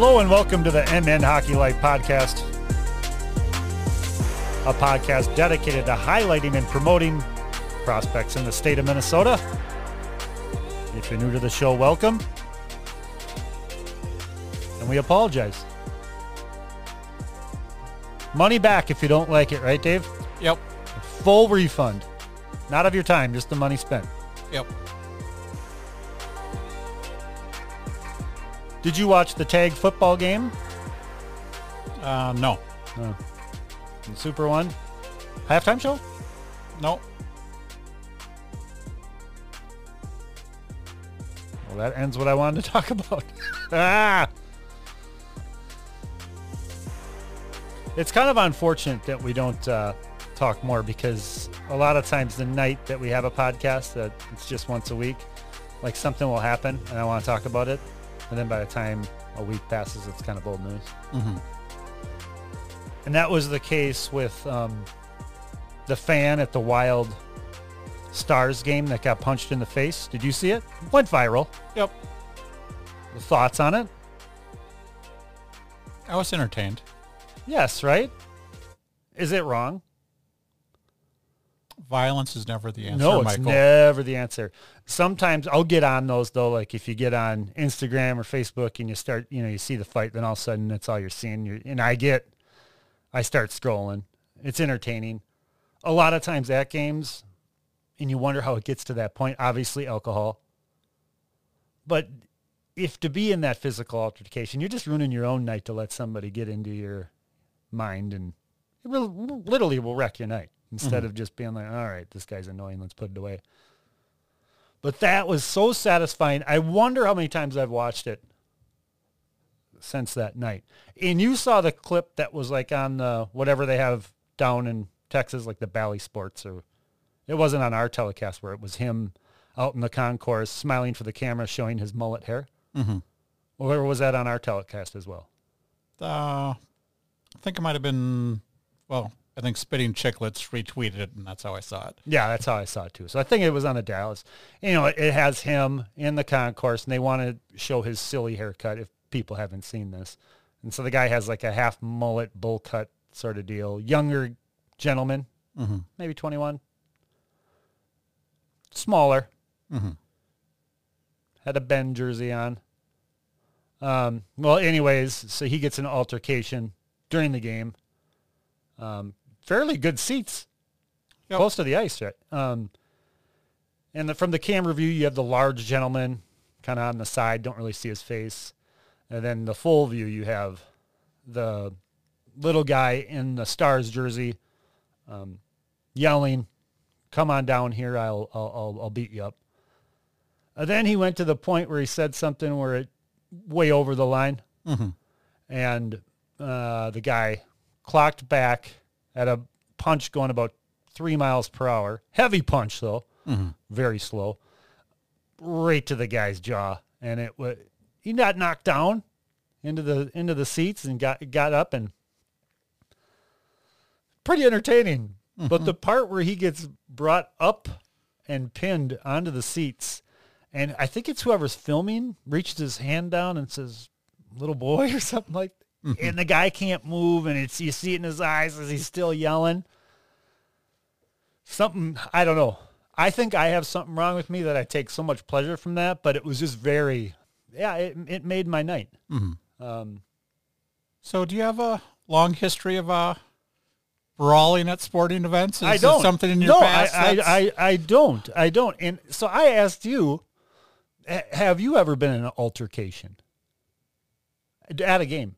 Hello and welcome to the MN Hockey Life podcast, a podcast dedicated to highlighting and promoting prospects in the state of Minnesota. If you're new to the show, welcome. And we apologize. Money back if you don't like it, right, Dave? Yep. Full refund. Not of your time, just the money spent. Yep. Did you watch the tag football game? Uh, no. Oh. The Super One? Halftime show? No. Well, that ends what I wanted to talk about. ah! It's kind of unfortunate that we don't uh, talk more because a lot of times the night that we have a podcast, that it's just once a week, like something will happen and I want to talk about it. And then by the time a week passes, it's kind of old news. Mm-hmm. And that was the case with um, the fan at the Wild Stars game that got punched in the face. Did you see it? Went viral. Yep. The thoughts on it? I was entertained. Yes, right? Is it wrong? Violence is never the answer, no, it's Michael. never the answer. Sometimes I'll get on those though. Like if you get on Instagram or Facebook and you start, you know, you see the fight, then all of a sudden that's all you're seeing. You're, and I get, I start scrolling. It's entertaining. A lot of times at games, and you wonder how it gets to that point. Obviously, alcohol. But if to be in that physical altercation, you're just ruining your own night to let somebody get into your mind, and it really, literally will wreck your night instead of just being like, all right, this guy's annoying, let's put it away. But that was so satisfying. I wonder how many times I've watched it since that night. And you saw the clip that was like on the whatever they have down in Texas, like the Bally Sports, or it wasn't on our telecast where it was him out in the concourse smiling for the camera, showing his mullet hair. Mm-hmm. Or was that on our telecast as well? Uh, I think it might have been, well, I think Spitting Chicklets retweeted it, and that's how I saw it. Yeah, that's how I saw it too. So I think it was on the Dallas. You know, it, has him in the concourse, and they want to show his silly haircut if people haven't seen this. And so the guy has like a half mullet, bowl cut sort of deal. Younger gentleman, Mm-hmm. maybe 21. Smaller. Mm-hmm. Had a Benn jersey on. Um, well, anyways, so he gets an altercation during the game. Um, fairly good seats, Yep. close to the ice, right? Um, and the, from the camera view, you have the large gentleman kind of on the side, don't really see his face. And then the full view, you have the little guy in the Stars jersey um, yelling, come on down here, I'll, I'll, I'll, I'll beat you up. And then he went to the point where he said something where it way over the line. Mm-hmm. And uh, the guy clocked back at a punch going about three miles per hour. Heavy punch though, Mm-hmm. very slow, right to the guy's jaw, and it was he got knocked down into the into the seats and got got up and pretty entertaining. But the part where he gets brought up and pinned onto the seats, and I think it's whoever's filming reaches his hand down and says, "Little boy" or something like. And the guy can't move, and it's you see it in his eyes as he's still yelling. Something I don't know. I think I have something wrong with me that I take so much pleasure from that, but it was just very, yeah, it, it made my night. Mm-hmm. Um, So do you have a long history of uh, brawling at sporting events? Is I don't. something in your no, past? I, I, I, I don't. I don't. And so I asked you, have you ever been in an altercation at a game?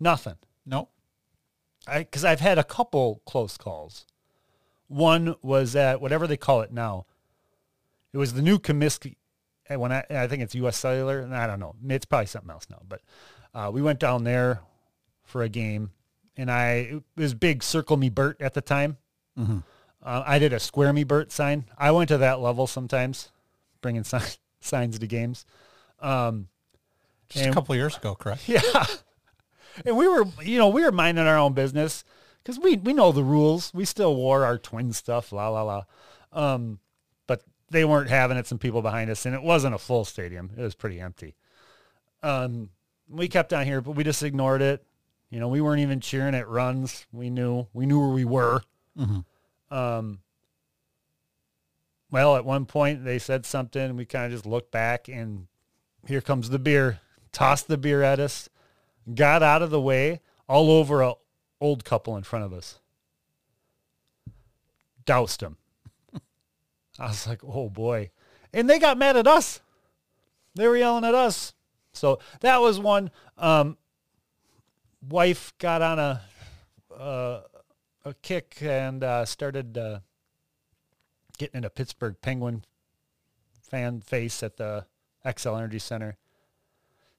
No. Nothing. No. Because I've had a couple close calls. One was at whatever they call it now. It was the new Comiskey. When I, I think it's U.S. Cellular, and I don't know. It's probably something else now. But uh, we went down there for a game, and I it was big Circle Me Bert at the time. Mm-hmm. Uh, I did a Square Me Bert sign. I went to that level sometimes, bringing sign, signs to games. Um, Just a couple years ago, correct? yeah. And we were, you know, we were minding our own business because we, we know the rules. We still wore our twin stuff, la, la, la. Um, but they weren't having it, some people behind us, and it wasn't a full stadium. It was pretty empty. um, we kept on here, but we just ignored it. You know, we weren't even cheering at runs. We knew we knew where we were. Mm-hmm. Um, well, at one point they said something. We kind of just looked back, and here comes the beer. Tossed the beer at us. Got out of the way, all over a old couple in front of us. Doused them. I was like, oh boy. And they got mad at us. They were yelling at us. So that was one. Um, wife got on a uh, a kick and uh, started uh, getting in a Pittsburgh Penguin fan face at the Xcel Energy Center.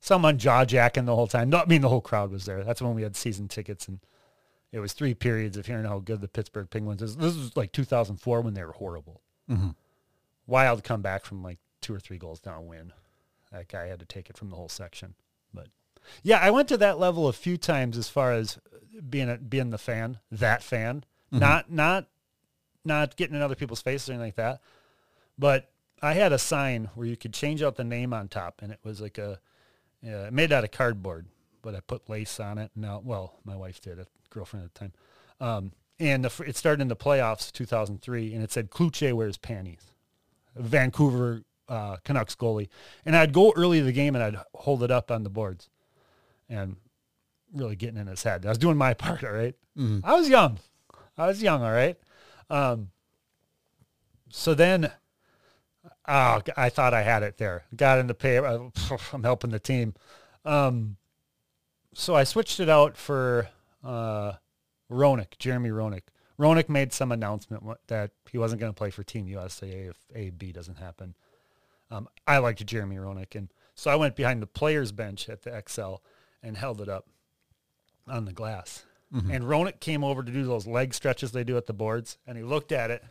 Someone jaw jacking the whole time. No, I mean the whole crowd was there. That's when we had season tickets, and it was three periods of hearing how good the Pittsburgh Penguins is. This was like 2004 when they were horrible. Mm-hmm. Wild comeback from like two or three goals down win. That guy had to take it from the whole section. But yeah, I went to that level a few times as far as being a, being the fan, that fan, Mhm. not not not getting in other people's faces or anything like that. But I had a sign where you could change out the name on top, and it was like a yeah, made out of cardboard, but I put lace on it. Now, well, my wife did, a girlfriend at the time. Um, and the, it started in the playoffs 2003, and it said Cloutier wears panties. Vancouver uh, Canucks goalie. And I'd go early to the game and I'd hold it up on the boards and really getting in his head. I was doing my part, all right? Mm-hmm. I was young. I was young, all right? Um, so then oh, I thought I had it there. Got in the paper. I'm helping the team. Um, so I switched it out for uh, Roenick, Jeremy Roenick. Roenick made some announcement that he wasn't going to play for Team USA if A B doesn't happen. Um, I liked Jeremy Roenick, and so I went behind the players' bench at the Xcel and held it up on the glass. And Roenick came over to do those leg stretches they do at the boards, and he looked at it,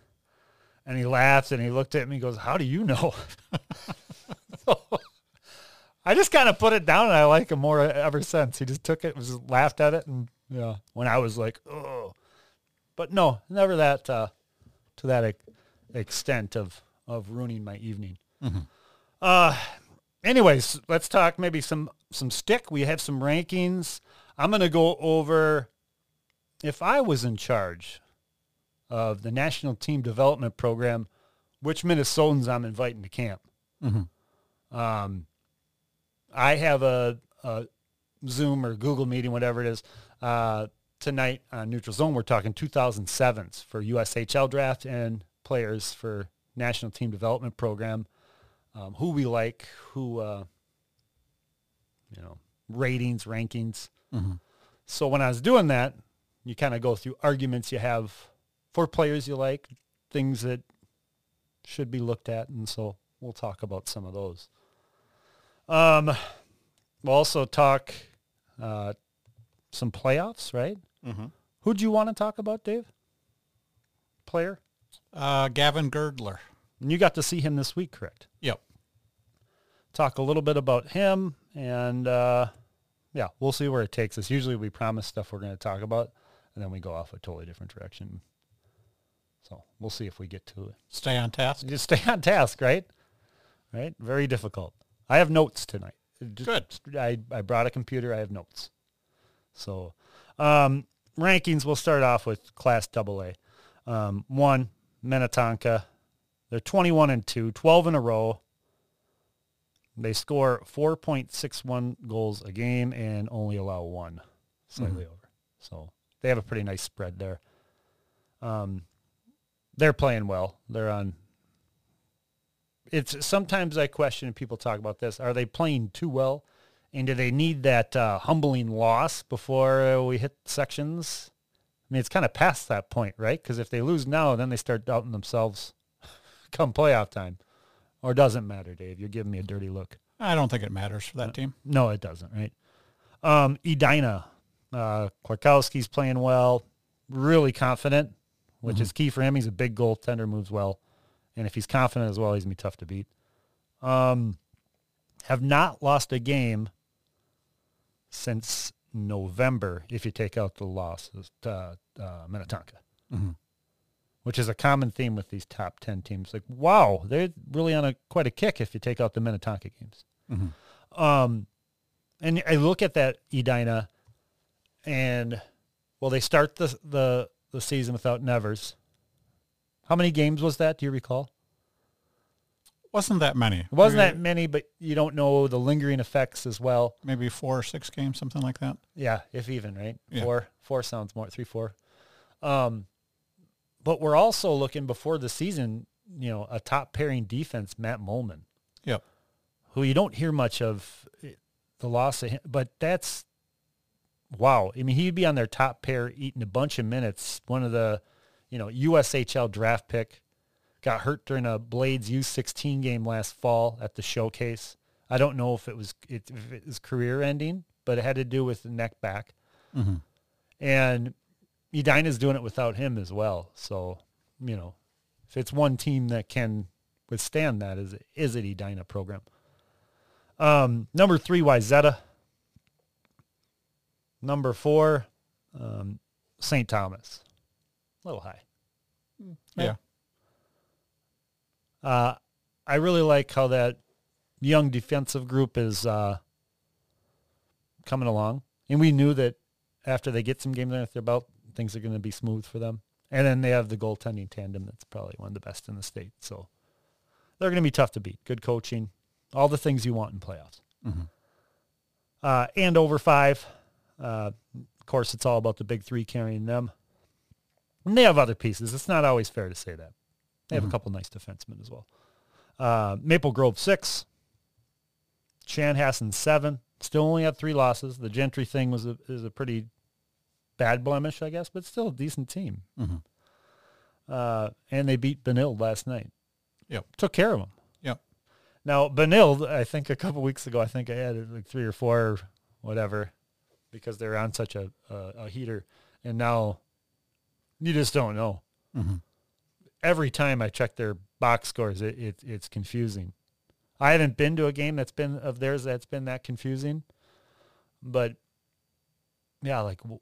and he laughed, and he looked at me and goes, "How do you know?" so, I just kind of put it down, and I like him more ever since. He just took it, was laughed at it, and yeah. When I was like, "Oh," but no, never that uh, to that ex- extent of of ruining my evening. Uh, anyways, let's talk maybe some some stick. We have some rankings. I'm gonna go over if I was in charge of the national team development program, which Minnesotans I'm inviting to camp. Mm-hmm. Um, I have a, a Zoom or Google meeting, whatever it is, uh, tonight on Neutral Zone. We're talking 2007s for USHL draft and players for national team development program. Um, who we like, who, uh, you know, ratings, rankings. Mm-hmm. So when I was doing that, you kind of go through arguments you have for players you like, things that should be looked at, and so we'll talk about some of those. Um, we'll also talk uh, some playoffs, right? Mm-hmm. Who do you want to talk about, Dave? Player? Uh, Gavin Girdler. And you got to see him this week, correct? Yep. Talk a little bit about him, and uh, yeah, we'll see where it takes us. Usually we promise stuff we're going to talk about, and then we go off a totally different direction. So we'll see if we get to it. Stay on task. Just stay on task, right? Right? Very difficult. I have notes tonight. Just- Good. I, I brought a computer. I have notes. So um, rankings, we'll start off with Class AA. Um, one, Minnetonka. They're 21 and 2, 12 in a row. They score 4.61 goals a game and only allow one, slightly over. So they have a pretty nice spread there. Um, they're playing well. They're on. It's sometimes I question and people talk about this. Are they playing too well, and do they need that uh, humbling loss before uh, we hit sections? I mean, it's kind of past that point, right? Because if they lose now, then they start doubting themselves come playoff time. Or doesn't matter, Dave. You're giving me a dirty look. I don't think it matters for that team. No, it doesn't, right? Um, Edina, uh, Kwarkowski's playing well, really confident, which is key for him. He's a big goaltender, moves well. And if he's confident as well, he's going to be tough to beat. Um, have not lost a game since November, if you take out the losses to uh, Minnetonka, Mhm. which is a common theme with these top 10 teams. Like, wow, they're really on a quite a kick if you take out the Minnetonka games. Mhm. Um, and I look at that Edina, and well, they start the the the season without Nevers. How many games was that? Do you recall? Wasn't that many. It wasn't that many, but you don't know the lingering effects as well. Maybe four or six games, something like that. Yeah, if even, right? Yeah. Four. Four sounds more. Three, four. Um, but we're also looking before the season, you know, a top pairing defense, Matt Molman, Yep. who you don't hear much of eh, the loss of him, but that's wow. I mean, he'd be on their top pair eating a bunch of minutes. One of the, you know, USHL draft pick got hurt during a Blades U16 game last fall at the showcase. I don't know if it was it, if it was career ending, but it had to do with the neck back. Mm-hmm. And Edina's doing it without him as well. So, you know, if it's one team that can withstand that, is it, is it Edina program? Um, number three, Wayzata. Number four, um, St. Thomas. A little high. Yeah. Uh, I really like how that young defensive group is uh, coming along. And we knew that after they get some games under their belt, things are going to be smooth for them. And then they have the goaltending tandem that's probably one of the best in the state. So they're going to be tough to beat. Good coaching, all the things you want in playoffs. Mhm. Uh, and over five. Uh, of course, it's all about the big three carrying them. And they have other pieces. It's not always fair to say that. They have a couple nice defensemen as well. Uh, Maple Grove six. Chanhassen seven. Still only had three losses. The Gentry thing was a, is a pretty bad blemish, I guess, but still a decent team. Mhm. Uh, and they beat Benilde last night. Yep. Took care of them. Yep. Now Benilde, I think a couple weeks ago, I think I had like three or four, or whatever, because they're on such a, a, a heater, and now you just don't know. Mhm. Every time I check their box scores, it, it it's confusing. I haven't been to a game that's been of theirs that's been that confusing, but yeah, like w-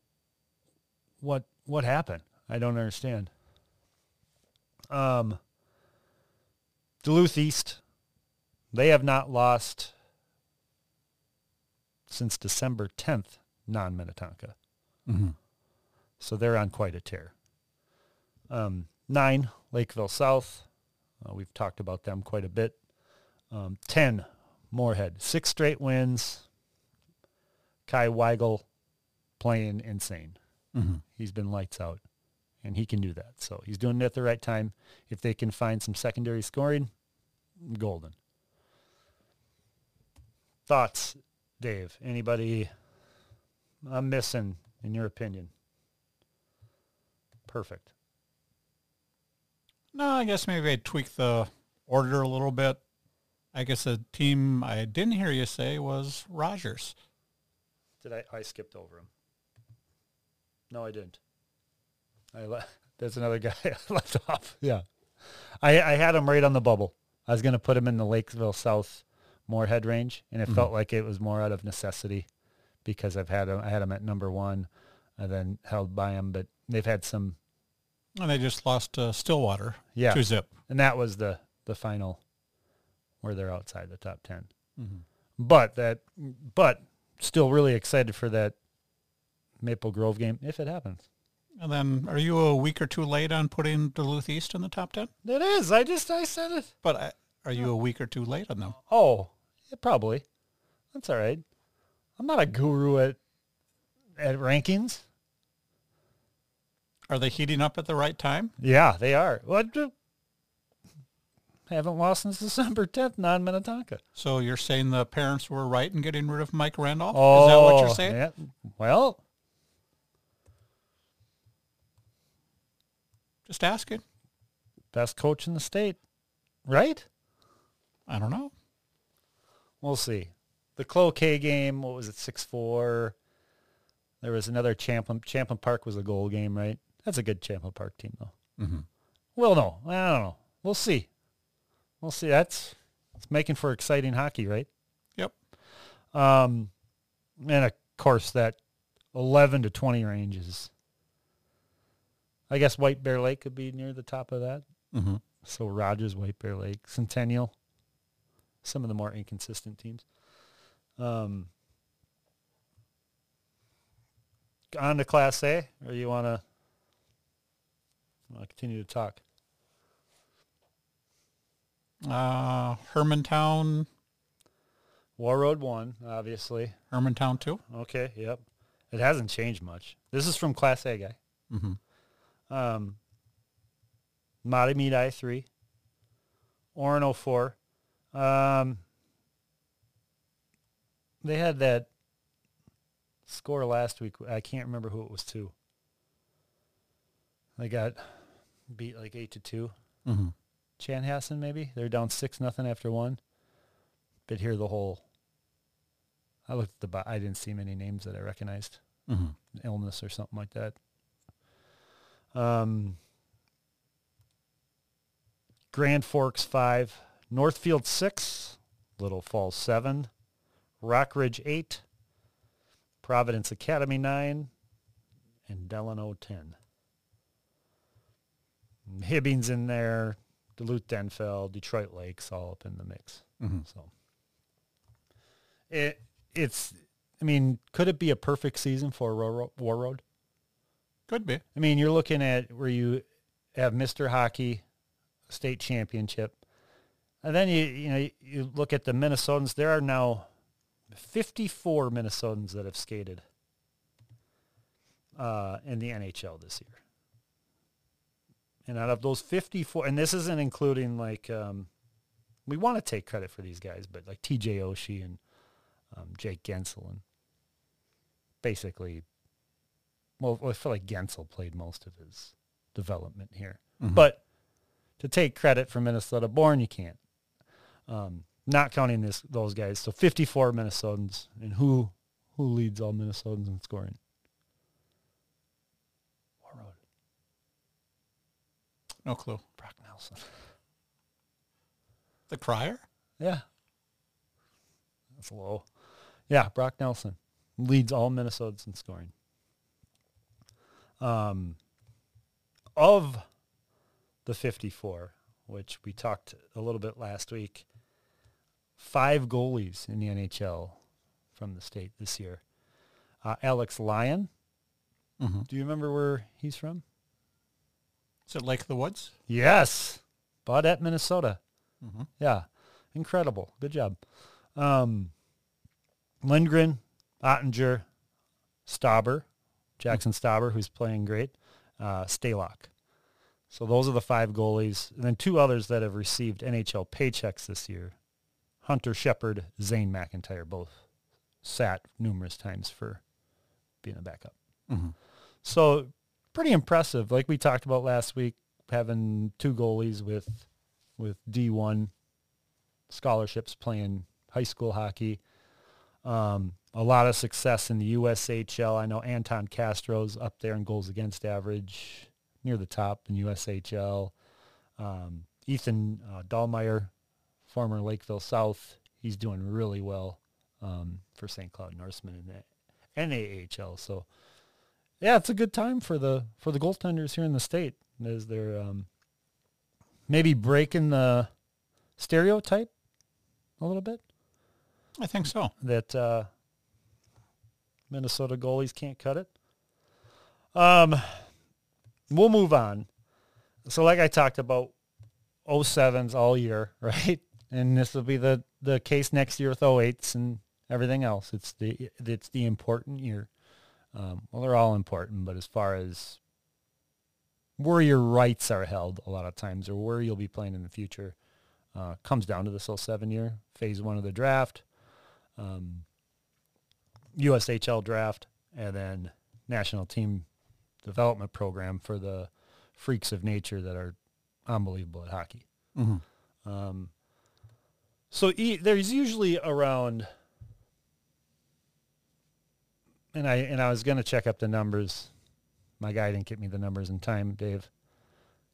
what what happened? I don't understand. Um, Duluth East, they have not lost since December 10th, non-Minnetonka. Mhm. So they're on quite a tear. Um, nine, Lakeville South. Uh, we've talked about them quite a bit. Um, 10, Moorhead. Six straight wins. Kai Weigel playing insane. Mhm. He's been lights out, and he can do that. So he's doing it at the right time. If they can find some secondary scoring, golden. Thoughts, Dave? Anybody I'm missing, in your opinion? Perfect. No, I guess maybe I'd tweak the order a little bit. I guess the team I didn't hear you say was Rogers. Did I? I skipped over him. No, I didn't. I le- there's another guy I left off. Yeah, I I had him right on the bubble. I was going to put him in the Lakeville South Moorhead range, and it mm-hmm. felt like it was more out of necessity because I've had them, I had him at number one, and then held by them. But they've had some, And they just lost to Stillwater. yeah, Two zip. and that was the the final where they're outside the top 10 Mhm. But that, but still really excited for that Maple Grove game if it happens. And then are you a week or two late on putting Duluth East in the top 10? It is. I just I said it. But I, are you a week or two late on them? Oh, yeah, probably. That's all right. I'm not a guru at at rankings. Are they heating up at the right time? Yeah, they are. What? do- Haven't lost since December 10th, non-Minnetonka. So you're saying the parents were right in getting rid of Mike Randolph? Oh, Is that what you're oh, saying? yeah. Well, Just asking. best coach in the state, right? I don't know. We'll see. The Cloquet game, what was it, 6-4? There was another Champlin. Champlin Park was a goal game, right? That's a good Champlin Park team, though. Mm-hmm. Well, no, I don't know. We'll see. We'll see. That's it's making for exciting hockey, right? Yep. Um, and of course that eleven to twenty range is. I guess White Bear Lake could be near the top of that. Mm-hmm. So Rogers, White Bear Lake, Centennial, some of the more inconsistent teams. Um, on to Class A, or you want to continue to talk? Uh, Hermantown, Warroad one, obviously. Hermantown two. Okay, yep. It hasn't changed much. This is from Class A guy. Mm-hmm. Um, Mahtomedi I three. Orono four. Um, they had that score last week. I can't remember who it was to. They got beat like eight to two. Mm-hmm. Chanhassen maybe they're down six nothing after one. But here the whole. I looked at the. bo- I didn't see many names that I recognized. Mm-hmm. Illness or something like that. Um. Grand Forks five, Northfield six, Little Falls seven, Rock Ridge eight, Providence Academy nine, and Delano ten. And Hibbing's in there, Duluth Denfeld, Detroit Lakes all up in the mix. Mm-hmm. So it it's I mean, could it be a perfect season for Warroad? Could be. I mean, you're looking at where you have Mr. Hockey state championship. And then you you know you look at the Minnesotans. There are now 54 Minnesotans that have skated uh, in the NHL this year. And out of those 54, and this isn't including like um, we want to take credit for these guys, but like T.J. Oshie and um, Jake Guentzel and basically, well, I feel like Gensel played most of his development here. Mhm. But to take credit for Minnesota born, you can't. Um, not counting this those guys. So 54 Minnesotans, and who who leads all Minnesotans in scoring? Warroad, no clue. Brock Nelson. The Crier. Yeah, that's low. Yeah, Brock Nelson leads all Minnesotans in scoring. Um, of the 54, which we talked a little bit last week, five goalies in the NHL from the state this year. Uh, Alex Lyon. Mm-hmm. Do you remember where he's from? Is it Lake of the Woods? Yes. Baudette, Minnesota. Mm-hmm. Yeah. Incredible. Good job. Um, Lindgren, Oettinger, Stauber, Jaxson Stauber, who's playing great, uh, Stalock. So those are the five goalies. And then two others that have received NHL paychecks this year. Hunter Shepard, Zane McIntyre, both sat numerous times for being a backup. Mm-hmm. So pretty impressive. Like we talked about last week, having two goalies with with D1 scholarships playing high school hockey. Um, a lot of success in the USHL. I know Anton Castro's up there in goals against average, near the top in USHL. Um, Ethan uh, Dahlmeyer, former Lakeville South, he's doing really well um, for St. Cloud Norseman in the NAHL. So, yeah, it's a good time for the for the goaltenders here in the state as they're um, maybe breaking the stereotype a little bit I think so. that uh, Minnesota goalies can't cut it. Um, we'll move on. So, like I talked about, 07s all year, right? And this will be the, the case next year with 08s and everything else. It's the it's the important year. Um, well, they're all important, but as far as where your rights are held, a lot of times, or where you'll be playing in the future, uh, comes down to this 07 year, phase one of the draft um, USHL draft, and then national team development program for the freaks of nature that are unbelievable at hockey. Mm-hmm. Um, so e- there's usually around, and I and I was gonna check up the numbers. My guy didn't get me the numbers in time, Dave.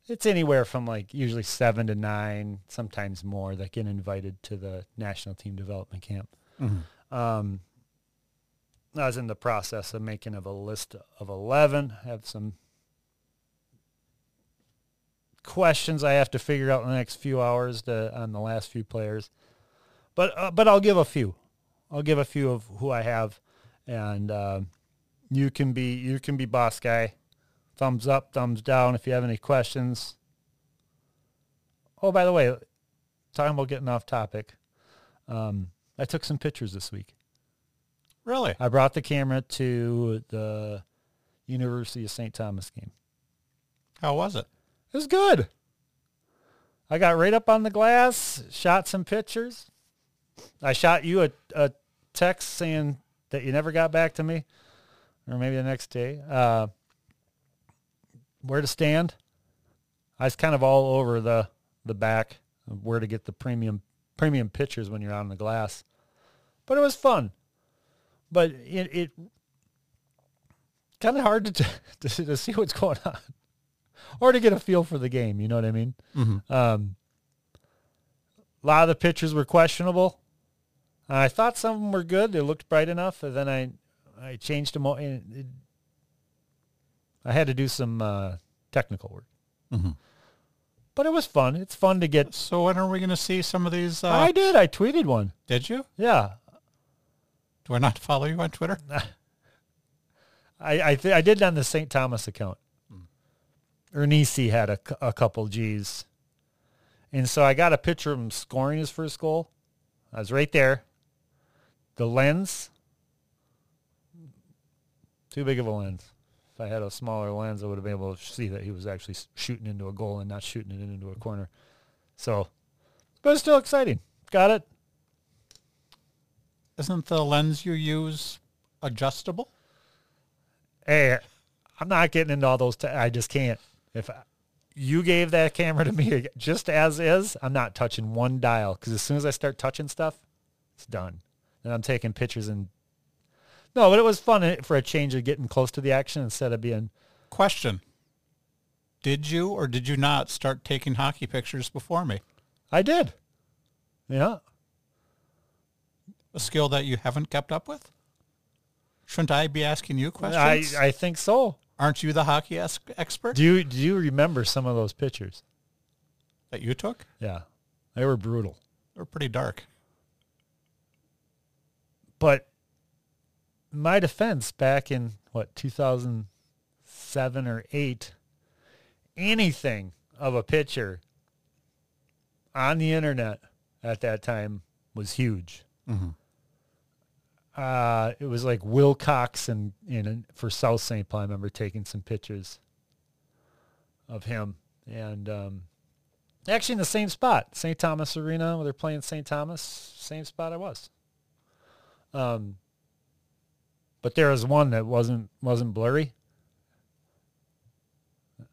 It's anywhere from like usually seven to nine, sometimes more, that get invited to the national team development camp. Mm-hmm. Um, I was in the process of making of a list of 11. I have some questions I have to figure out in the next few hours to, on the last few players. But uh, but I'll give a few. I'll give a few of who I have, and uh, you can be you can be boss guy. Thumbs up, thumbs down if you have any questions. Oh, by the way, talking about getting off topic, um, I took some pictures this week. Really? I brought the camera to the University of St. Thomas game. How was it? It was good. I got right up on the glass, shot some pictures. I shot you a, a text saying that you never got back to me, or maybe the next day. Uh, where to stand? I was kind of all over the the back where to get the premium premium pictures when you're on the glass, but it was fun. But it, it kind of hard to, to to see what's going on or to get a feel for the game. You know what I mean? Mm-hmm. Um, a lot of the pictures were questionable. I thought some of them were good. They looked bright enough, and then I I changed them. all- and I had to do some uh, technical work, Mm-hmm. but it was fun. It's fun to get. So when are we going to see some of these? Uh, I did. I tweeted one. did you? Yeah, Do I not follow you on Twitter? I I, th- I did on the St. Thomas account. Ernisi had a, a couple G's. And so I got a picture of him scoring his first goal. I was right there. The lens, too big of a lens. If I had a smaller lens, I would have been able to see that he was actually shooting into a goal and not shooting it into a corner. So, but it's still exciting. Got it. Isn't the lens you use adjustable? Hey, I'm not getting into all those. T- I just can't. If you gave that camera to me just as is, I'm not touching one dial because as soon as I start touching stuff, it's done. And I'm taking pictures and no, but it was fun eh, for a change of getting close to the action instead of being. Question. Did you or did you not start taking hockey pictures before me? I did. Yeah. A skill that you haven't kept up with? Shouldn't I be asking you I, questions? I think so. Aren't you the hockey expert Do you do you remember some of those pictures? that you took? Yeah, they were brutal. They were pretty dark. But my defense back in what 2007 or 8 anything of a picture on the internet at that time was huge Mm-hmm. Uh, it was like Wilcox and in for South St. Paul. I remember taking some pictures of him, and um, actually in the same spot, St. Thomas Arena, where they're playing St. Thomas, same spot I was. Um, but there was one that wasn't wasn't blurry.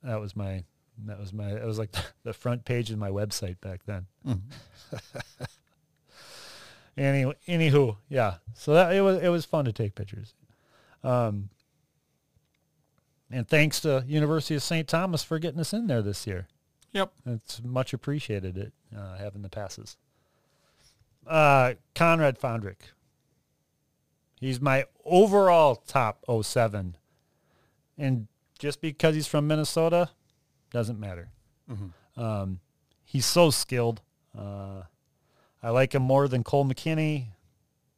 That was my that was my it was like the front page of my website back then. Mm-hmm. Any, anywho, yeah. So that it was it was fun to take pictures. Um, and thanks to University of St. Thomas for getting us in there this year. Yep. It's much appreciated it uh, having the passes. Uh, Conrad Fondrk. He's my overall top 07. And just because he's from Minnesota doesn't matter. Mm-hmm. Um, he's so skilled. Uh, I like him more than Cole McKinney,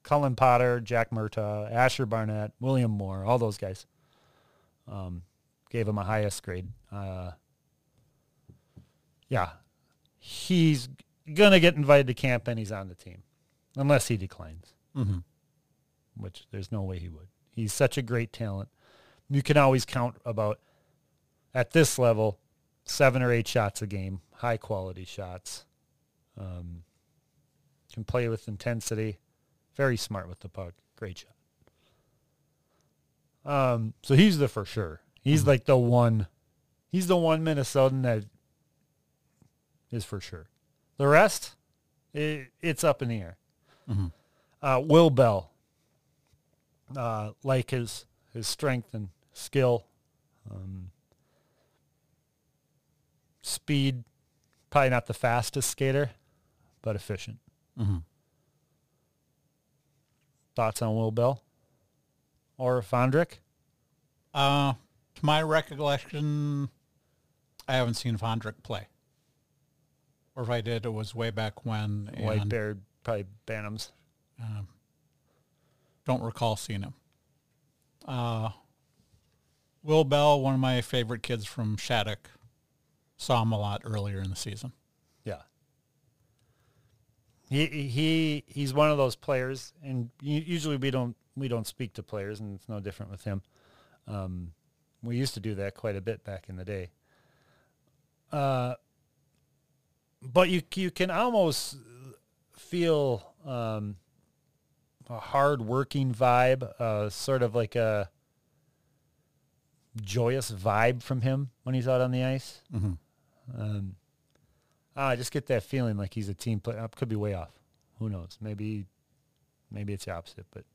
Cullen Potter, Jack Murtagh, Asher Barnett, William Moore, all those guys. Um, gave him a highest grade. Uh, yeah, he's gonna get invited to camp and he's on the team, unless he declines, Mm-hmm. which there's no way he would. He's such a great talent. You can always count about at this level seven or eight shots a game, high quality shots. Um, can play with intensity, very smart with the puck, great shot. Um, so he's the for sure. He's like the one. He's the one Minnesotan that is for sure. The rest, it, it's up in the air. Mm-hmm. Uh, Will Bell, uh, like his his strength and skill, um, speed, probably not the fastest skater, but efficient. Mm-hmm. Thoughts on Will Bell or Fondrk? Uh, to my recollection, I haven't seen Fondrk play. Or if I did, it was way back when. White and, Bear, probably Bantams. um, don't recall seeing him. Uh, Will Bell, one of my favorite kids from Shattuck, saw him a lot earlier in the season. Yeah. He he he's one of those players, and usually we don't we don't speak to players, and it's no different with him. Um, we used to do that quite a bit back in the day. Uh, but you you can almost feel um, a hard working vibe, uh, sort of like a joyous vibe from him when he's out on the ice. Mm-hmm. Um, I just get that feeling like he's a team player. Could be way off. Who knows? Maybe, maybe it's the opposite, but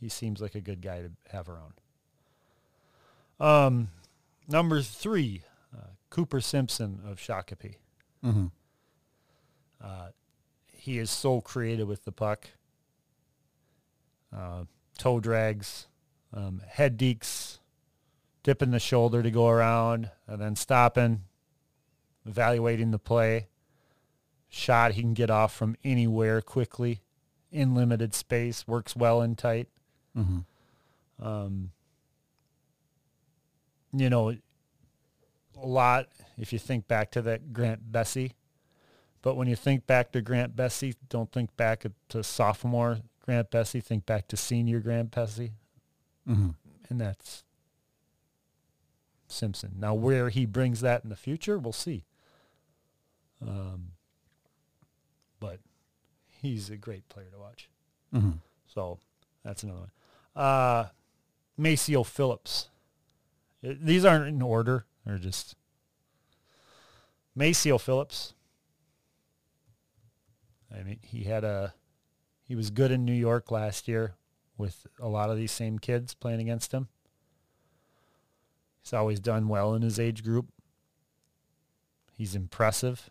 he seems like a good guy to have around. Um, number three, uh, Cooper Simpson of Shakopee. Mm-hmm. Uh, he is so creative with the puck. Uh, toe drags, um, head dekes, dipping the shoulder to go around, and then stopping, evaluating the play. Shot he can get off from anywhere quickly, in limited space, works well in tight. Mm-hmm. Um, you know, a lot, if you think back to that Grant Besse, but when you think back to Grant Besse, don't think back to sophomore Grant Besse, think back to senior Grant Besse. Mm-hmm. And that's Simpson. Now, where he brings that in the future, we'll see. Um, but he's a great player to watch. Mm-hmm. So that's another one. Uh, Maceo Phillips. These aren't in order. They're just Maceo Phillips. I mean, he had a he was good in New York last year with a lot of these same kids playing against him. He's always done well in his age group. He's impressive.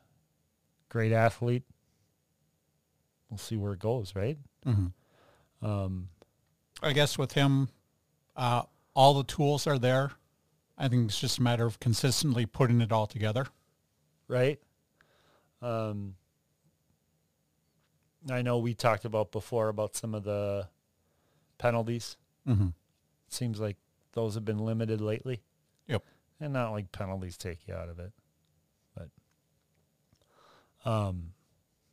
Great athlete. We'll see where it goes, right? Mm-hmm. Um, I guess with him, uh, all the tools are there. I think it's just a matter of consistently putting it all together. Right. Um, I know we talked about before about some of the penalties. Mm-hmm. Seems like those have been limited lately. Yep. And not like penalties take you out of it. Um,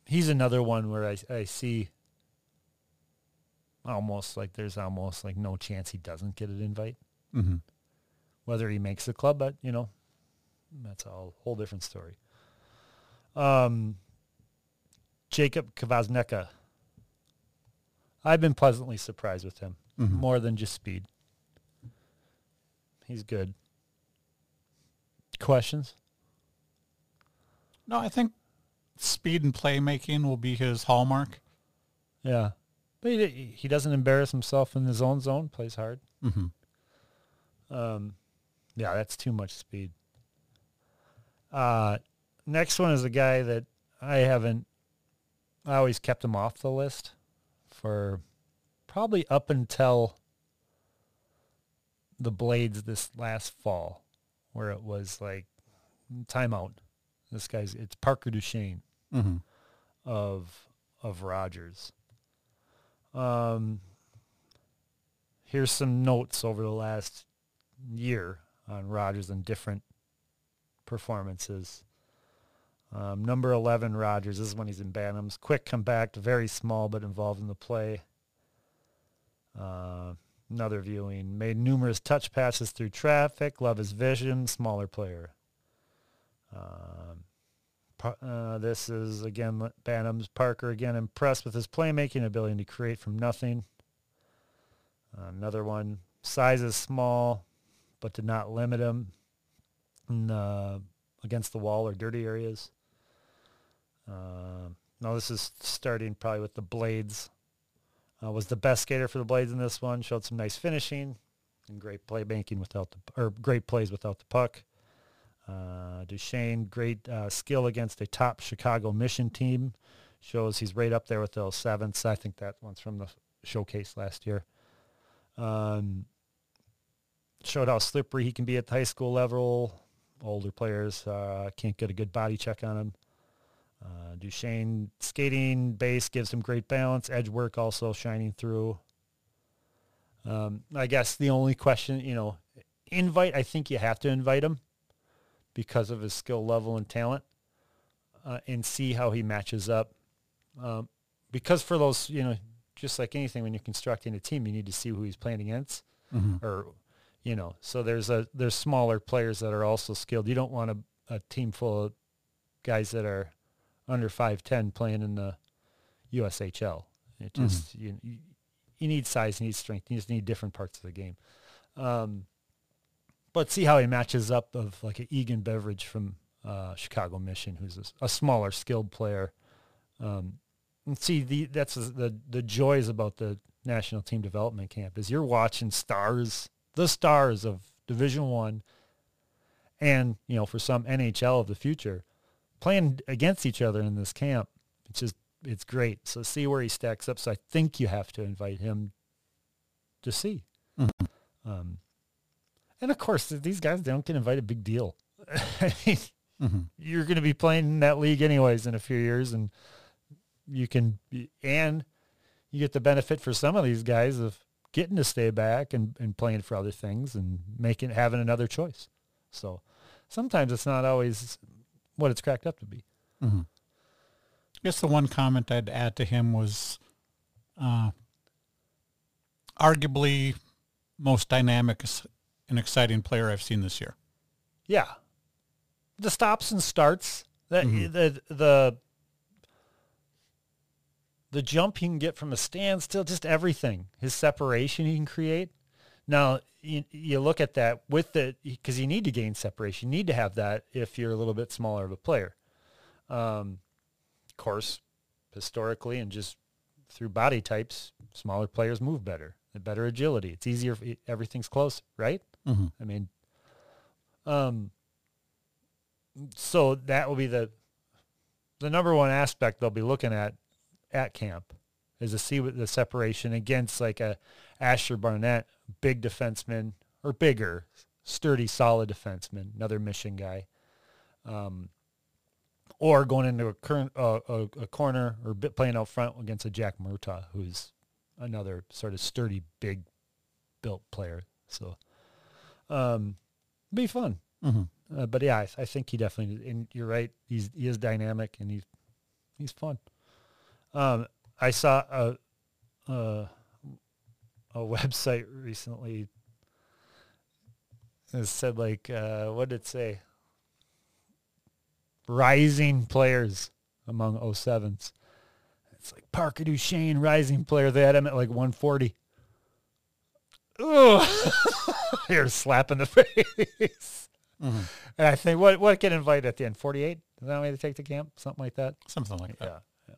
he's another one where I, I see almost like there's almost like no chance he doesn't get an invite. Mm-hmm. Whether he makes the club, but you know, that's a whole different story. Um, Jacob Kvasnicka. I've been pleasantly surprised with him, mm-hmm. more than just speed. He's good. Questions? No, I think speed and playmaking will be his hallmark. Yeah. But he, he doesn't embarrass himself in his own zone, plays hard. Mm-hmm. Um, yeah, that's too much speed. Uh, next one is a guy that I haven't I always kept him off the list for probably up until the Blades this last fall, where it was like timeout. This guy's it's Parker Duchesne mm-hmm. of of Rogers. Um, here's some notes over the last year on Rogers and different performances. Um, number 11, Rogers. This is when he's in Bantams. Quick, compact, very small, but involved in the play. Uh, another viewing. Made numerous touch passes through traffic. Love his vision. Smaller player. Um, uh, this is, again, Bantams. Parker, again, impressed with his playmaking ability to create from nothing. Another one. Size is small, but did not limit him in, against the wall or dirty areas. Uh, no, this is starting probably with the Blades. Uh, was the best skater for the Blades in this one. Showed some nice finishing and great playmaking without the or great plays without the puck. Uh, Duchesne, great uh, skill against a top Chicago Mission team. Shows he's right up there with those sevenths. I think that one's from the showcase last year. Um, showed how slippery he can be at the high school level. Older players uh, can't get a good body check on him. Uh, Duchesne skating base gives him great balance. Edge work also shining through. Um, I guess the only question, you know, invite, I think you have to invite him because of his skill level and talent uh, and see how he matches up. Um, because for those, you know, just like anything, when you're constructing a team, you need to see who he's playing against Mm-hmm. or, you know, so there's a, there's smaller players that are also skilled. You don't want a, a team full of guys that are under 5'10 playing in the USHL. It just, you, you, you need size, you need strength, you just need different parts of the game. Um, but see how he matches up of like an Egan Beveridge from uh, Chicago Mission, who's a, a smaller, skilled player. Um, and see, the that's the the joys about the national team development camp is you're watching stars, the stars of Division One, and you know for some NHL of the future, playing against each other in this camp. It's just it's great. So see where he stacks up. So I think you have to invite him to see. Mhm. Um, and of course, these guys they don't get invited. Big deal. I mean, Mm-hmm. you're going to be playing in that league anyways in a few years, and you can and you get the benefit for some of these guys of getting to stay back and, and playing for other things and making having another choice. So sometimes it's not always what it's cracked up to be. Mm-hmm. I guess the one comment I'd add to him was uh, arguably most dynamic and exciting player I've seen this year. Yeah. The stops and starts, that Mhm. the the the jump he can get from a standstill, just everything. His separation he can create. Now you, you look at that with the because you need to gain separation. You need to have that if you're a little bit smaller of a player. Um, of course, historically and just through body types, smaller players move better. Better agility. It's easier. If everything's close, right? Mm-hmm. I mean, um, so that will be the the number one aspect they'll be looking at at camp is to see what the separation against like a Asher Barnett, big defenseman or bigger, sturdy, solid defenseman, another mission guy, um, or going into a current uh, a, a corner or playing out front against a Jack Murtagh, who's another sort of sturdy, big built player. So, um, be fun. Mm-hmm. Uh, but yeah, I, I think he definitely. And you're right. He's he is dynamic and he's he's fun. Um, I saw a a, a website recently that said like uh, what did it say? Rising players among 07s. It's like Parker Duchesne, rising player. They had him at like 140. Ugh. You're in the face. Mm-hmm. And I think what what get invited at the end? Forty eight? Is that way to take the camp? Something like that. Something like that. Yeah. yeah.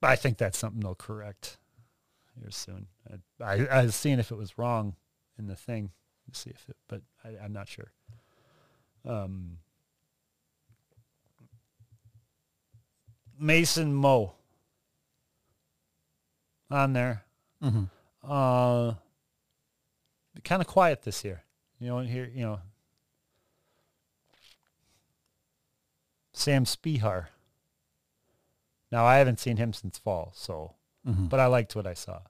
But I think that's something they'll correct here soon. I, I, I was seeing if it was wrong in the thing to see if it, but I, I'm not sure. Um, Mason Moe on there. Mm-hmm. Uh, kind of quiet this year. You know, here, you know, Sam Spihar. Now I haven't seen him since fall, so Mm-hmm. but I liked what I saw.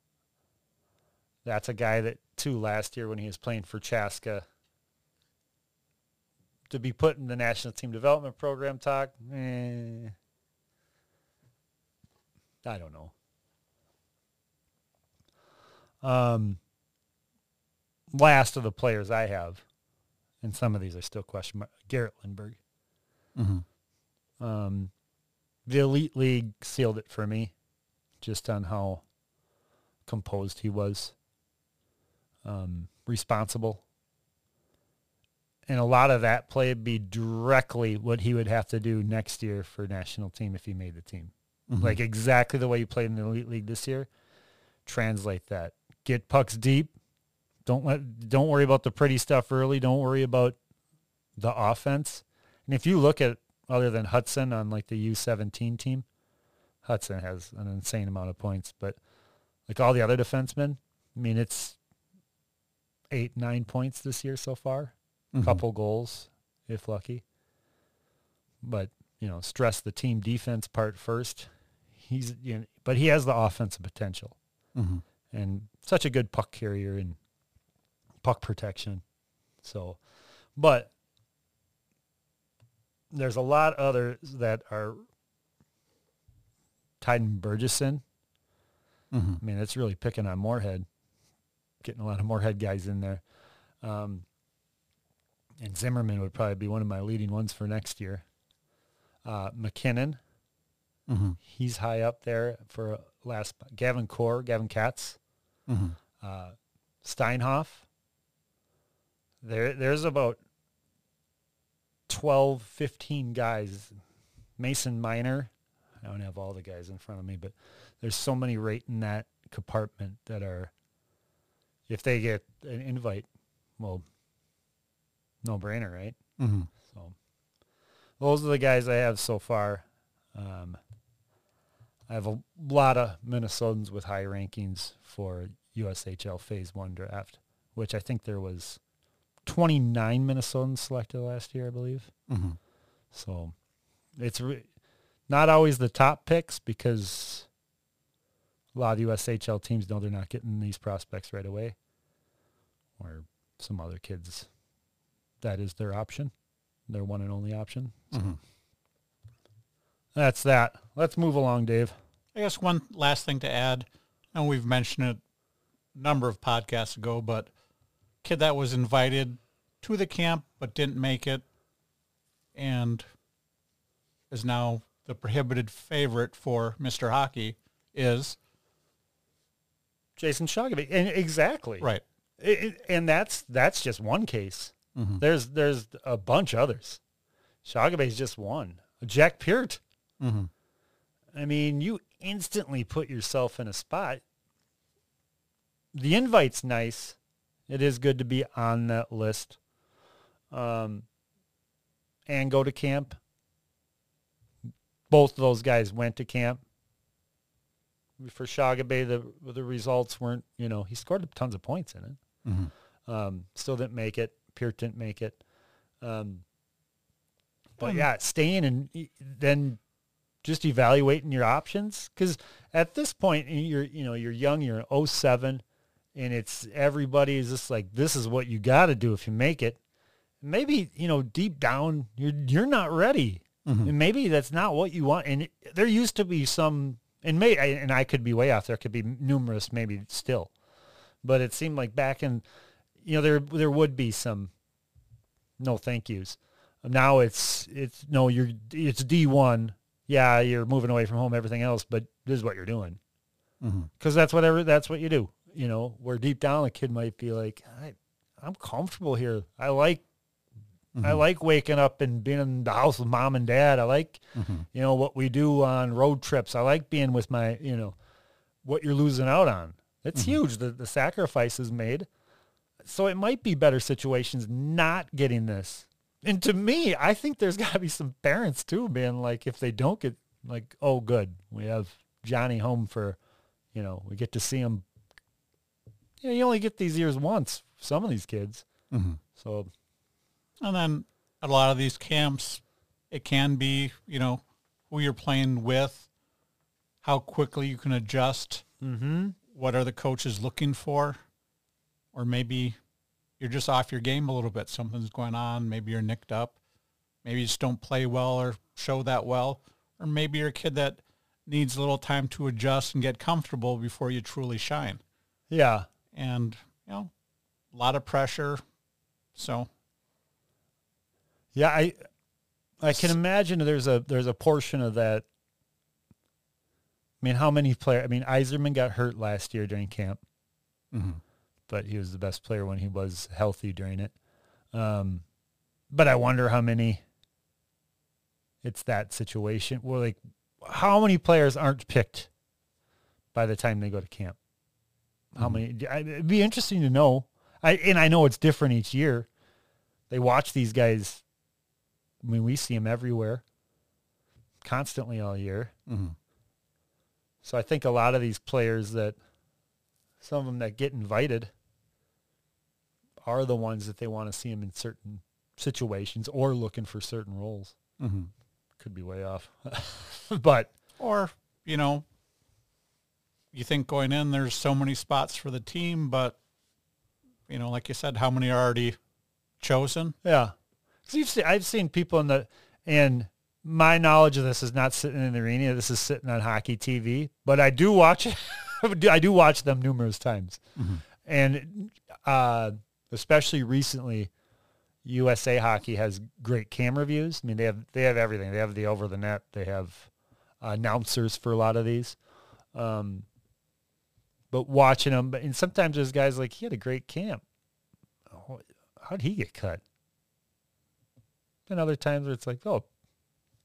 That's a guy that too last year when he was playing for Chaska to be put in the national team development program talk. Eh, I don't know. Um, last of the players I have, and some of these are still question mark. Garrett Lindbergh. Mm-hmm. Um, the elite league sealed it for me, just on how composed he was, um, responsible, and a lot of that play would be directly what he would have to do next year for national team if he made the team. Mm-hmm. Like exactly the way you played in the elite league this year. Translate that. Get pucks deep. Don't let. Don't worry about the pretty stuff early. Don't worry about the offense. And if you look at other than Hudson on like the U17 team, Hudson has an insane amount of points, but like all the other defensemen, I mean, it's eight, nine points this year so far. Mhm. Couple goals, if lucky. But, you know, stress the team defense part first. He's, you know, but he has the offensive potential Mm-hmm. and such a good puck carrier and puck protection. So, but there's a lot others that are Tyden Bergeson. Mm-hmm. I mean, it's really picking on Moorhead, getting a lot of Moorhead guys in there. Um, and Zimmerman would probably be one of my leading ones for next year. Uh, McKinnon, Mm-hmm. he's high up there for last. Gavin Core, Gavin Katz, Mm-hmm. uh, Steinhoff. There, there's about 12, 15 guys. Mason Miner. I don't have all the guys in front of me, but there's so many right in that compartment that are, if they get an invite, well, no brainer, right? Mm-hmm. So those are the guys I have so far. Um, I have a lot of Minnesotans with high rankings for USHL Phase 1 draft, which I think there was 29 Minnesotans selected last year, I believe. Mm-hmm. So it's re- not always the top picks because a lot of USHL teams know they're not getting these prospects right away or some other kids. That is their option, their one and only option. Mm-hmm. That's that. Let's move along, Dave. I guess one last thing to add, and we've mentioned it a number of podcasts ago, but kid that was invited to the camp but didn't make it and is now the prohibited favorite for Mr. Hockey is Jayson Shaugabay. And exactly. right. It- it- and that's that's just one case. Mm-hmm. There's there's a bunch others. Shogby's just one. Jack Peart. Mm-hmm. I mean, you instantly put yourself in a spot. The invite's nice. It is good to be on that list. Um, and go to camp. Both of those guys went to camp. For Shaugabay, the the results weren't, you know, he scored tons of points in it. Mm-hmm. Um, still didn't make it. Peart didn't make it. Um, but Um, yeah, staying and then just evaluating your options because at this point you're you know you're young, you're 07, and it's everybody is just like this is what you got to do if you make it. Maybe you know deep down you're you're not ready, Mhm. and maybe that's not what you want. And there used to be some, and may and I could be way off. There could be numerous, maybe still, but it seemed like back in, you know, there there would be some. No, thank yous. Now it's it's no, you're it's D one. Yeah, you're moving away from home, everything else, but this is what you're doing Mm-hmm. because that's whatever that's what you do. You know, where deep down a kid might be like, I, I'm comfortable here. I like I like waking up and being in the house with mom and dad. I like Mm-hmm. you know what we do on road trips. I like being with my you know what you're losing out on. It's Mhm. huge. The the sacrifices made. So it might be better situations not getting this. And to me, I think there's got to be some parents too, being like, if they don't get like, oh, good, we have Johnny home for, you know, we get to see him. You, know, you only get these years once. Some of these kids. Mm-hmm. So And then at a lot of these camps, it can be, you know, who you're playing with, how quickly you can adjust, mm-hmm. what are the coaches looking for, or maybe you're just off your game a little bit. Something's going on. Maybe you're nicked up. Maybe you just don't play well or show that well. Or maybe you're a kid that needs a little time to adjust and get comfortable before you truly shine. yeah, And, you know, a lot of pressure. So, yeah. I I can imagine there's a there's a portion of that. I mean, how many players? I mean, Iserman got hurt last year during camp. but he was the best player when he was healthy during it. Um, but I wonder how many. It's that situation. Well, like, how many players aren't picked by the time they go to camp? How many? It'd be interesting to know. I and I know it's different each year. They watch these guys. I mean, we see them everywhere, constantly all year. mm-hmm. So I think a lot of these players that some of them that get invited are the ones that they want to see them in certain situations or looking for certain roles. Mm-hmm. Could be way off, but Or, you know, you think going in there's so many spots for the team, but you know, like you said, how many are already chosen? Yeah. So you've seen, I've seen people in the, and my knowledge of this is not sitting in the arena. This is sitting on hockey TV, but I do watch it. I do watch them numerous times. Mm-hmm. And uh, especially recently, USA Hockey has great camera views. I mean, they have they have everything. They have the over the net. They have announcers for a lot of these. Um, but watching them, and sometimes there's guys like he had a great camp. How'd he get cut? And other times where it's like, oh,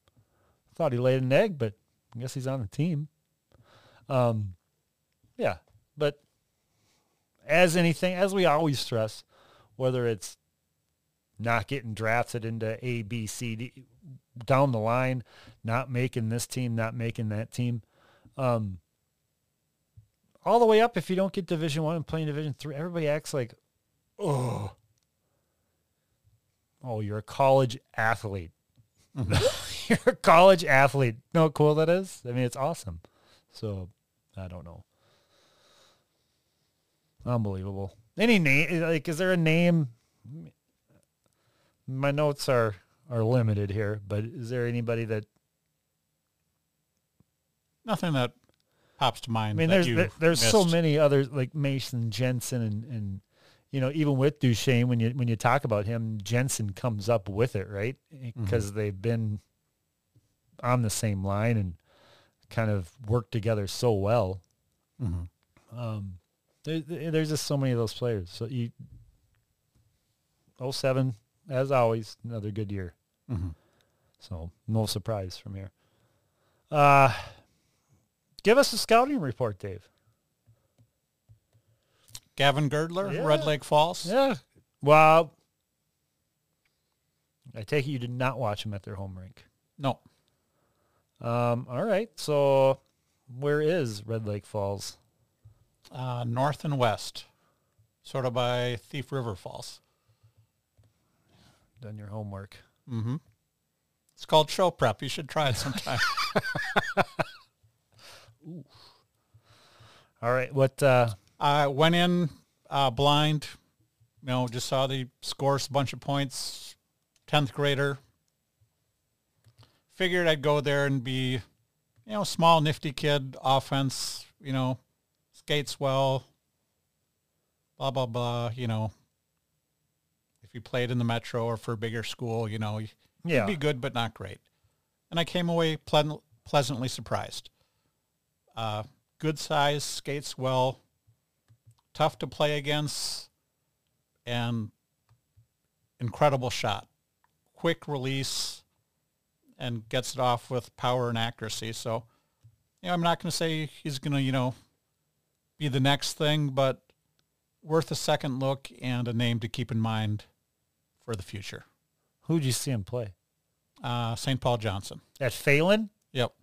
I thought he laid an egg, but I guess he's on the team. Um, yeah, but as anything, as we always stress, whether it's not getting drafted into A, B, C, D, down the line, not making this team, not making that team, um, all the way up. If you don't get Division One and playing Division Three, everybody acts like, oh, oh, you're a college athlete. Mm-hmm. you're a college athlete. know how cool that is? I mean, it's awesome. So, I don't know. Unbelievable. Any name? Like, is there a name? My notes are are limited here, but is there anybody that? Nothing that pops to mind. I mean, there's there, there's missed. so many others like Mason Jensen and and you know even with Duchene when you when you talk about him, Jensen comes up with it right because mm-hmm. they've been on the same line and kind of worked together so well. Mm-hmm. Um, there, there's just so many of those players. So you, 07, as always, another good year. Mm-hmm. So no surprise from here. Uh, give us a scouting report, Dave. Gavin Girdler, yeah. Red Lake Falls. Yeah. Well, I take it you did not watch them at their home rink. No. Um, all right. So where is Red Lake Falls? Uh, north and west, sort of by Thief River Falls. Done your homework. Mm-hmm. It's called show prep. You should try it sometime. All right. What? Uh... I went in uh, blind. You know, just saw the scores a bunch of points. Tenth grader. Figured I'd go there and be, you know, small, nifty kid, offense. You know, skates well. Blah blah blah. You know, if you played in the metro or for a bigger school, you know, yeah. It'd be good, but not great. And I came away ple- pleasantly surprised. Uh, good size, skates well, tough to play against, and incredible shot. Quick release and gets it off with power and accuracy. So, you know, I'm not going to say he's going to, you know, be the next thing, but worth a second look and a name to keep in mind for the future. Who'd you see him play? Uh, St. Paul Johnson. At Phalen? Yep.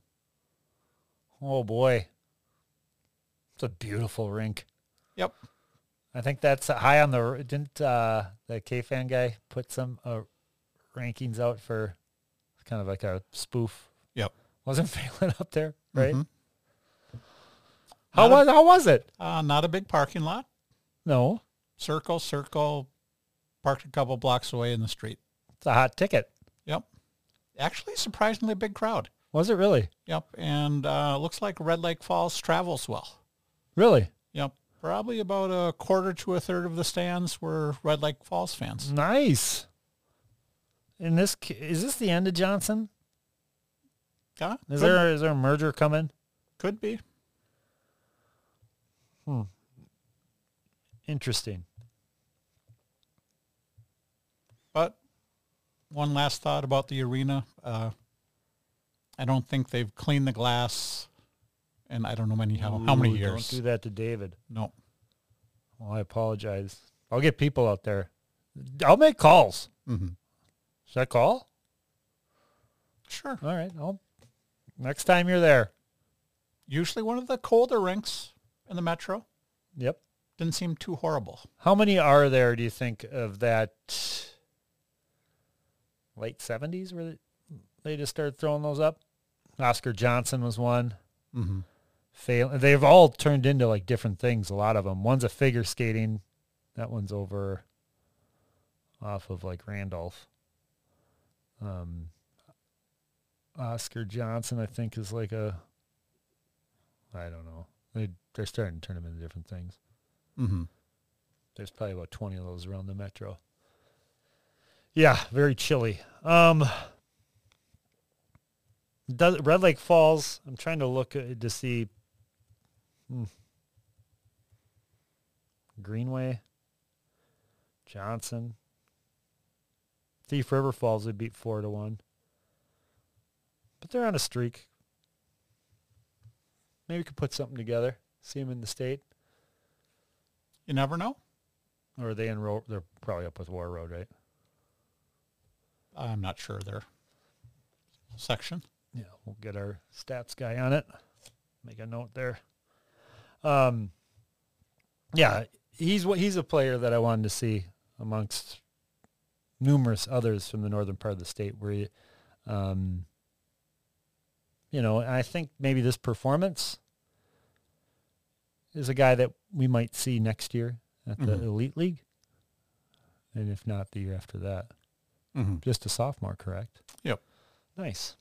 Oh boy. It's a beautiful rink. Yep. I think that's high on the didn't uh, the KFAN guy put some uh, rankings out for kind of like a spoof. Yep. Wasn't Phalen up there, right? Mm-hmm. How was how was it? Uh, not a big parking lot. No. Circle, circle, parked a couple blocks away in the street. It's a hot ticket. Yep. Actually, surprisingly big crowd. Was it really? Yep. And uh, looks like Red Lake Falls travels well. Really? Yep. Probably about a quarter to a third of the stands were Red Lake Falls fans. Nice. In this, is this the end of Johnson? Yeah. Is there is there a merger coming? Could be. Hmm. Interesting. But one last thought about the arena. Uh, I don't think they've cleaned the glass, and I don't know many how, how many years. Don't do that to David. No. Well, I apologize. I'll get people out there. I'll make calls. Mm-hmm. Should I call? Sure. All right. I'll, next time you're there. Usually one of the colder rinks in the metro. Yep. Didn't seem too horrible. How many are there, do you think, of that late 70s where they just started throwing those up. Oscar Johnson was one. Mm-hmm. Fail. They've all turned into like different things. A lot of them. One's a figure skating That one's over off of like Randolph. Um, Oscar Johnson, I think, is like a. I don't know. They they're starting to turn them into different things. Mm-hmm. There's probably about twenty of those around the metro. Yeah, very chilly. Um, does Red Lake Falls? I'm trying to look to see. Hmm. Greenway, Johnson, Thief River Falls. They beat four to one, but they're on a streak. Maybe we could put something together. See them in the state, You never know. or are they in? Ro- they're probably up with Warroad, right? I'm not sure their section. Yeah, we'll get our stats guy on it. Make a note there. Um, yeah, he's what he's a player that I wanted to see amongst numerous others from the northern part of the state. Where, he, um, you know, I think maybe this performance is a guy that we might see next year at the Mhm. elite league, and if not, the year after that. Mm-hmm. Just a sophomore, correct? Yep. Nice.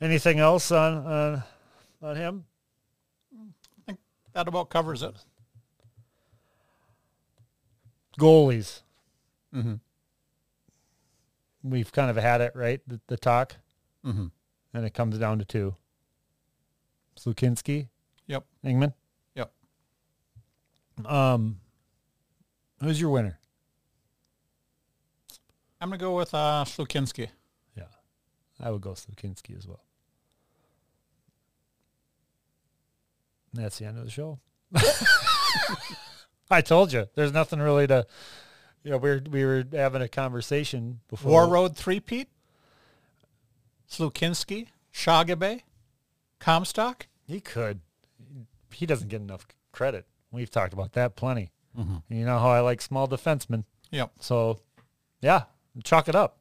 Anything else on on on him? I think that about covers it. Goalies. Mm-hmm. We've kind of had it right. The, the talk, Mm-hmm. and it comes down to two. Slukynsky, Yep. Ingman. Yep. Um, who's your winner? I'm gonna go with uh, Slukynsky. Yeah, I would go Slukynsky as well. That's the end of the show. I told you, there's nothing really to. You know, we were we were having a conversation before. Warroad Three Pete, Slukynsky, Shaugabay, Comstock. He could. He doesn't get enough credit. We've talked about that plenty. Mm-hmm. You know how I like small defensemen. Yep. So, yeah, chalk it up.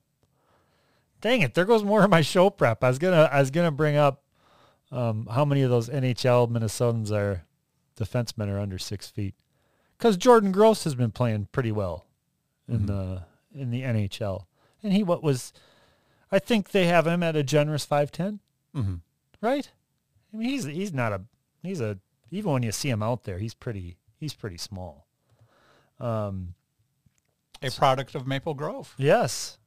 Dang it! There goes more of my show prep. I was gonna I was gonna bring up um, how many of those NHL Minnesotans are defensemen are under six feet, because Jordan Gross has been playing pretty well in Mhm. the in the NHL, and he what was, I think they have him at a generous five ten, Mm-hmm. right? I mean he's he's not a he's a even when you see him out there he's pretty he's pretty small. Um, A product of Maple Grove. Yes.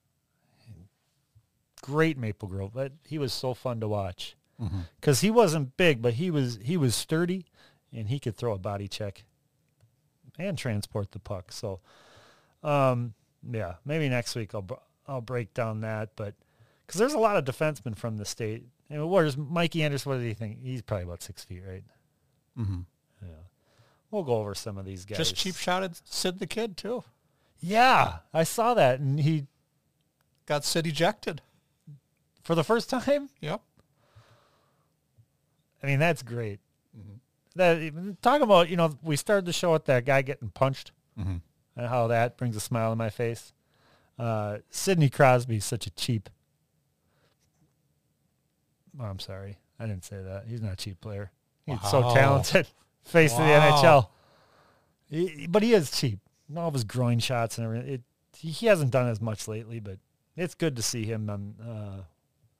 Great Maple Grove, but he was so fun to watch Mm-hmm. because he wasn't big, but he was he was sturdy, and he could throw a body check and transport the puck. So, um, yeah, maybe next week I'll br- I'll break down that, but because there's a lot of defensemen from the state. And where's Mikey Anderson? What do you think? He's probably about six feet, right? Mm-hmm. Yeah. We'll go over some of these guys. Just cheap shotted Sid the Kid too. Yeah, I saw that, and he Got Sid ejected. for the first time. Yep. I mean, that's great. That talking about, you know, we started the show with that guy getting punched Mm-hmm. and how that brings a smile on my face. Uh, Sidney Crosby's such a cheap. Oh, I'm sorry, I didn't say that. He's not a cheap player. He's so talented, face of the NHL. He- but he is cheap. All of his groin shots and everything. It, he hasn't done as much lately, but it's good to see him. On, uh,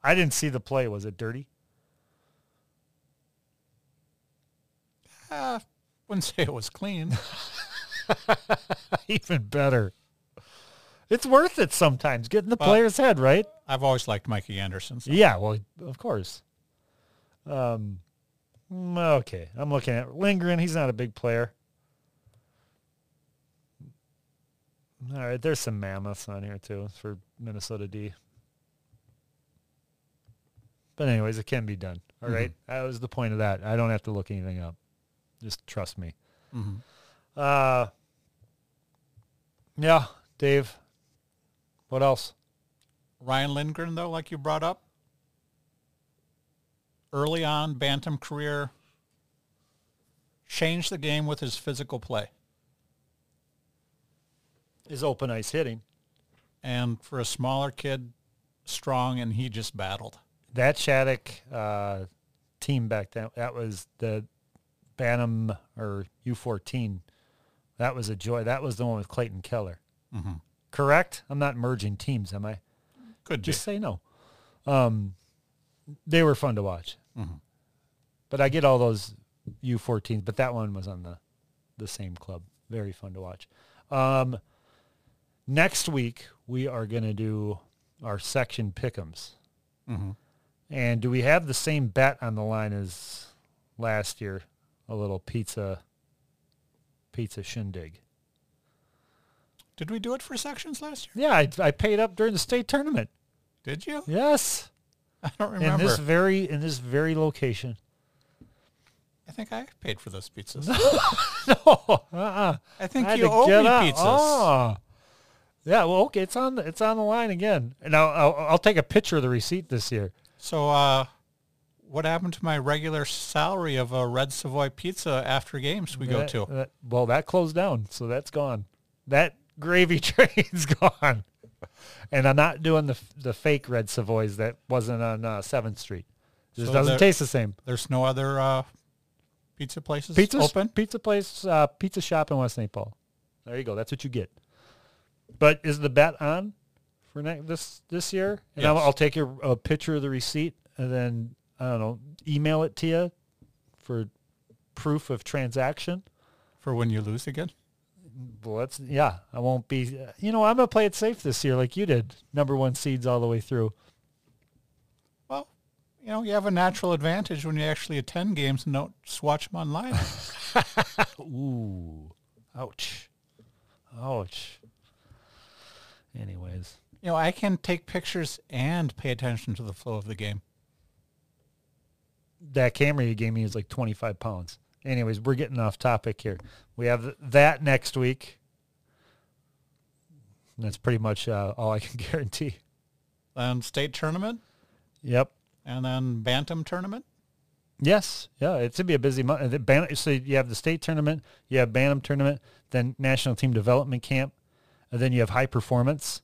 I didn't see the play. Was it dirty? Uh, wouldn't say it was clean. Even better. It's worth it sometimes. Get in the Well- player's head, right? I've always liked Mikey Anderson. so- Yeah, well, of course. Um, okay, I'm looking at Lindgren. He's not a big player. All right, there's some mammoths on here too for Minnesota D. But anyways, it can be done. All right, that was the point of that. I don't have to look anything up. Just trust me. Mhm. Uh, yeah, Dave. What else? Ryan Lindgren, though, like you brought up, early on, Bantam career, changed the game with his physical play. His open ice hitting. And for a smaller kid, strong, and he just battled. That Shattuck uh, team back then, that was the Bantam or U14 That was a joy. That was the one with Clayton Keller. Mm-hmm. Correct? I'm not merging teams, am I? Good. Just say no. Um, they were fun to watch. Mm-hmm. But I get all those U14s, but that one was on the, the same club. Very fun to watch. Um, next week, we are going to do our section pickums. Mm-hmm. And do we have the same bet on the line as last year? A little pizza, pizza shindig. Did we do it for sections last year? Yeah, I, I paid up during the state tournament. Did you? Yes, I don't remember. in this very in this very location. I think I paid for those pizzas. no, uh-uh. I think I you owe me pizzas. Oh. Yeah, well, okay, it's on the, it's on the line again, and I'll, I'll I'll take a picture of the receipt this year. So, uh, what happened to my regular salary of a red Savoy pizza after games we go to? that- well, that closed down, so that's gone. That gravy train's gone, and I'm not doing the the fake red Savoys that wasn't on uh, Seventh Street. Just So doesn't there- taste the same. There's no other uh, pizza places Pizza open. pizza place, uh, pizza shop in West St. Paul. There you go. That's what you get. But is the bet on for ne- this this year? And I'll, Yes. I'll take a, a picture of the receipt and then I don't know, email it to you for proof of transaction. for when you lose again. Well, that's yeah. I won't be. You know, I'm gonna play it safe this year, like you did. Number one seeds all the way through. Well, you know, you have a natural advantage when you actually attend games and don't just watch them online. Ooh, ouch, ouch. Anyways, you know, I can take pictures and pay attention to the flow of the game. That camera you gave me is like 25 pounds. Anyways, we're getting off topic here. We have that next week. And that's pretty much uh, all I can guarantee. Then state tournament Yep. and then bantam tournament. Yes. Yeah. It's going to be a busy month. So you have the state tournament, you have Bantam tournament, then national team development camp, and then you have high performance,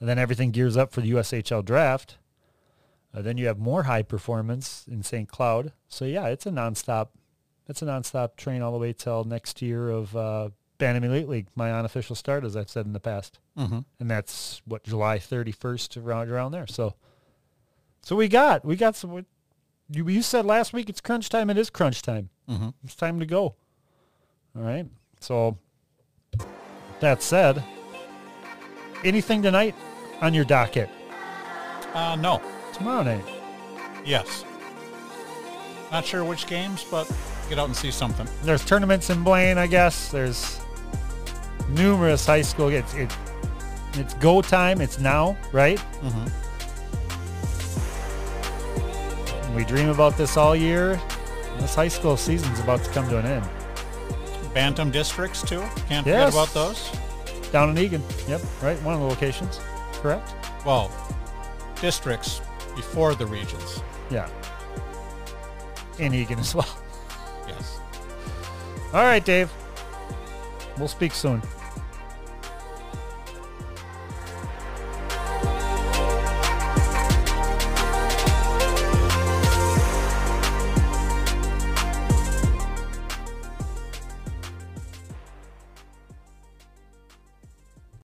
and then everything gears up for the USHL draft. Uh, then you have more high performance in St. Cloud. So yeah, it's a nonstop. It's a nonstop train all the way till next year of uh, Bantam Elite League, my unofficial start, as I've said in the past, Mm-hmm. and that's what July thirty first around around there. So, so we got we got some. You you said last week it's crunch time. It is crunch time. Mm-hmm. It's time to go. All right. So that said, anything tonight on your docket Uh, no. Tomorrow night? Yes. Not sure which games, but get out and see something. There's tournaments in Blaine, I guess. There's numerous high school. It's it, it's go time. It's now, right? Mm-hmm. We dream about this all year. This high school season's about to come to an end. Bantam districts too. Can't Yes. forget about those. Down in Eagan. Yep, right. One of the locations. Correct. Well, districts before the regions. Yeah. In Eagan as well. Yes. All right, Dave. We'll speak soon.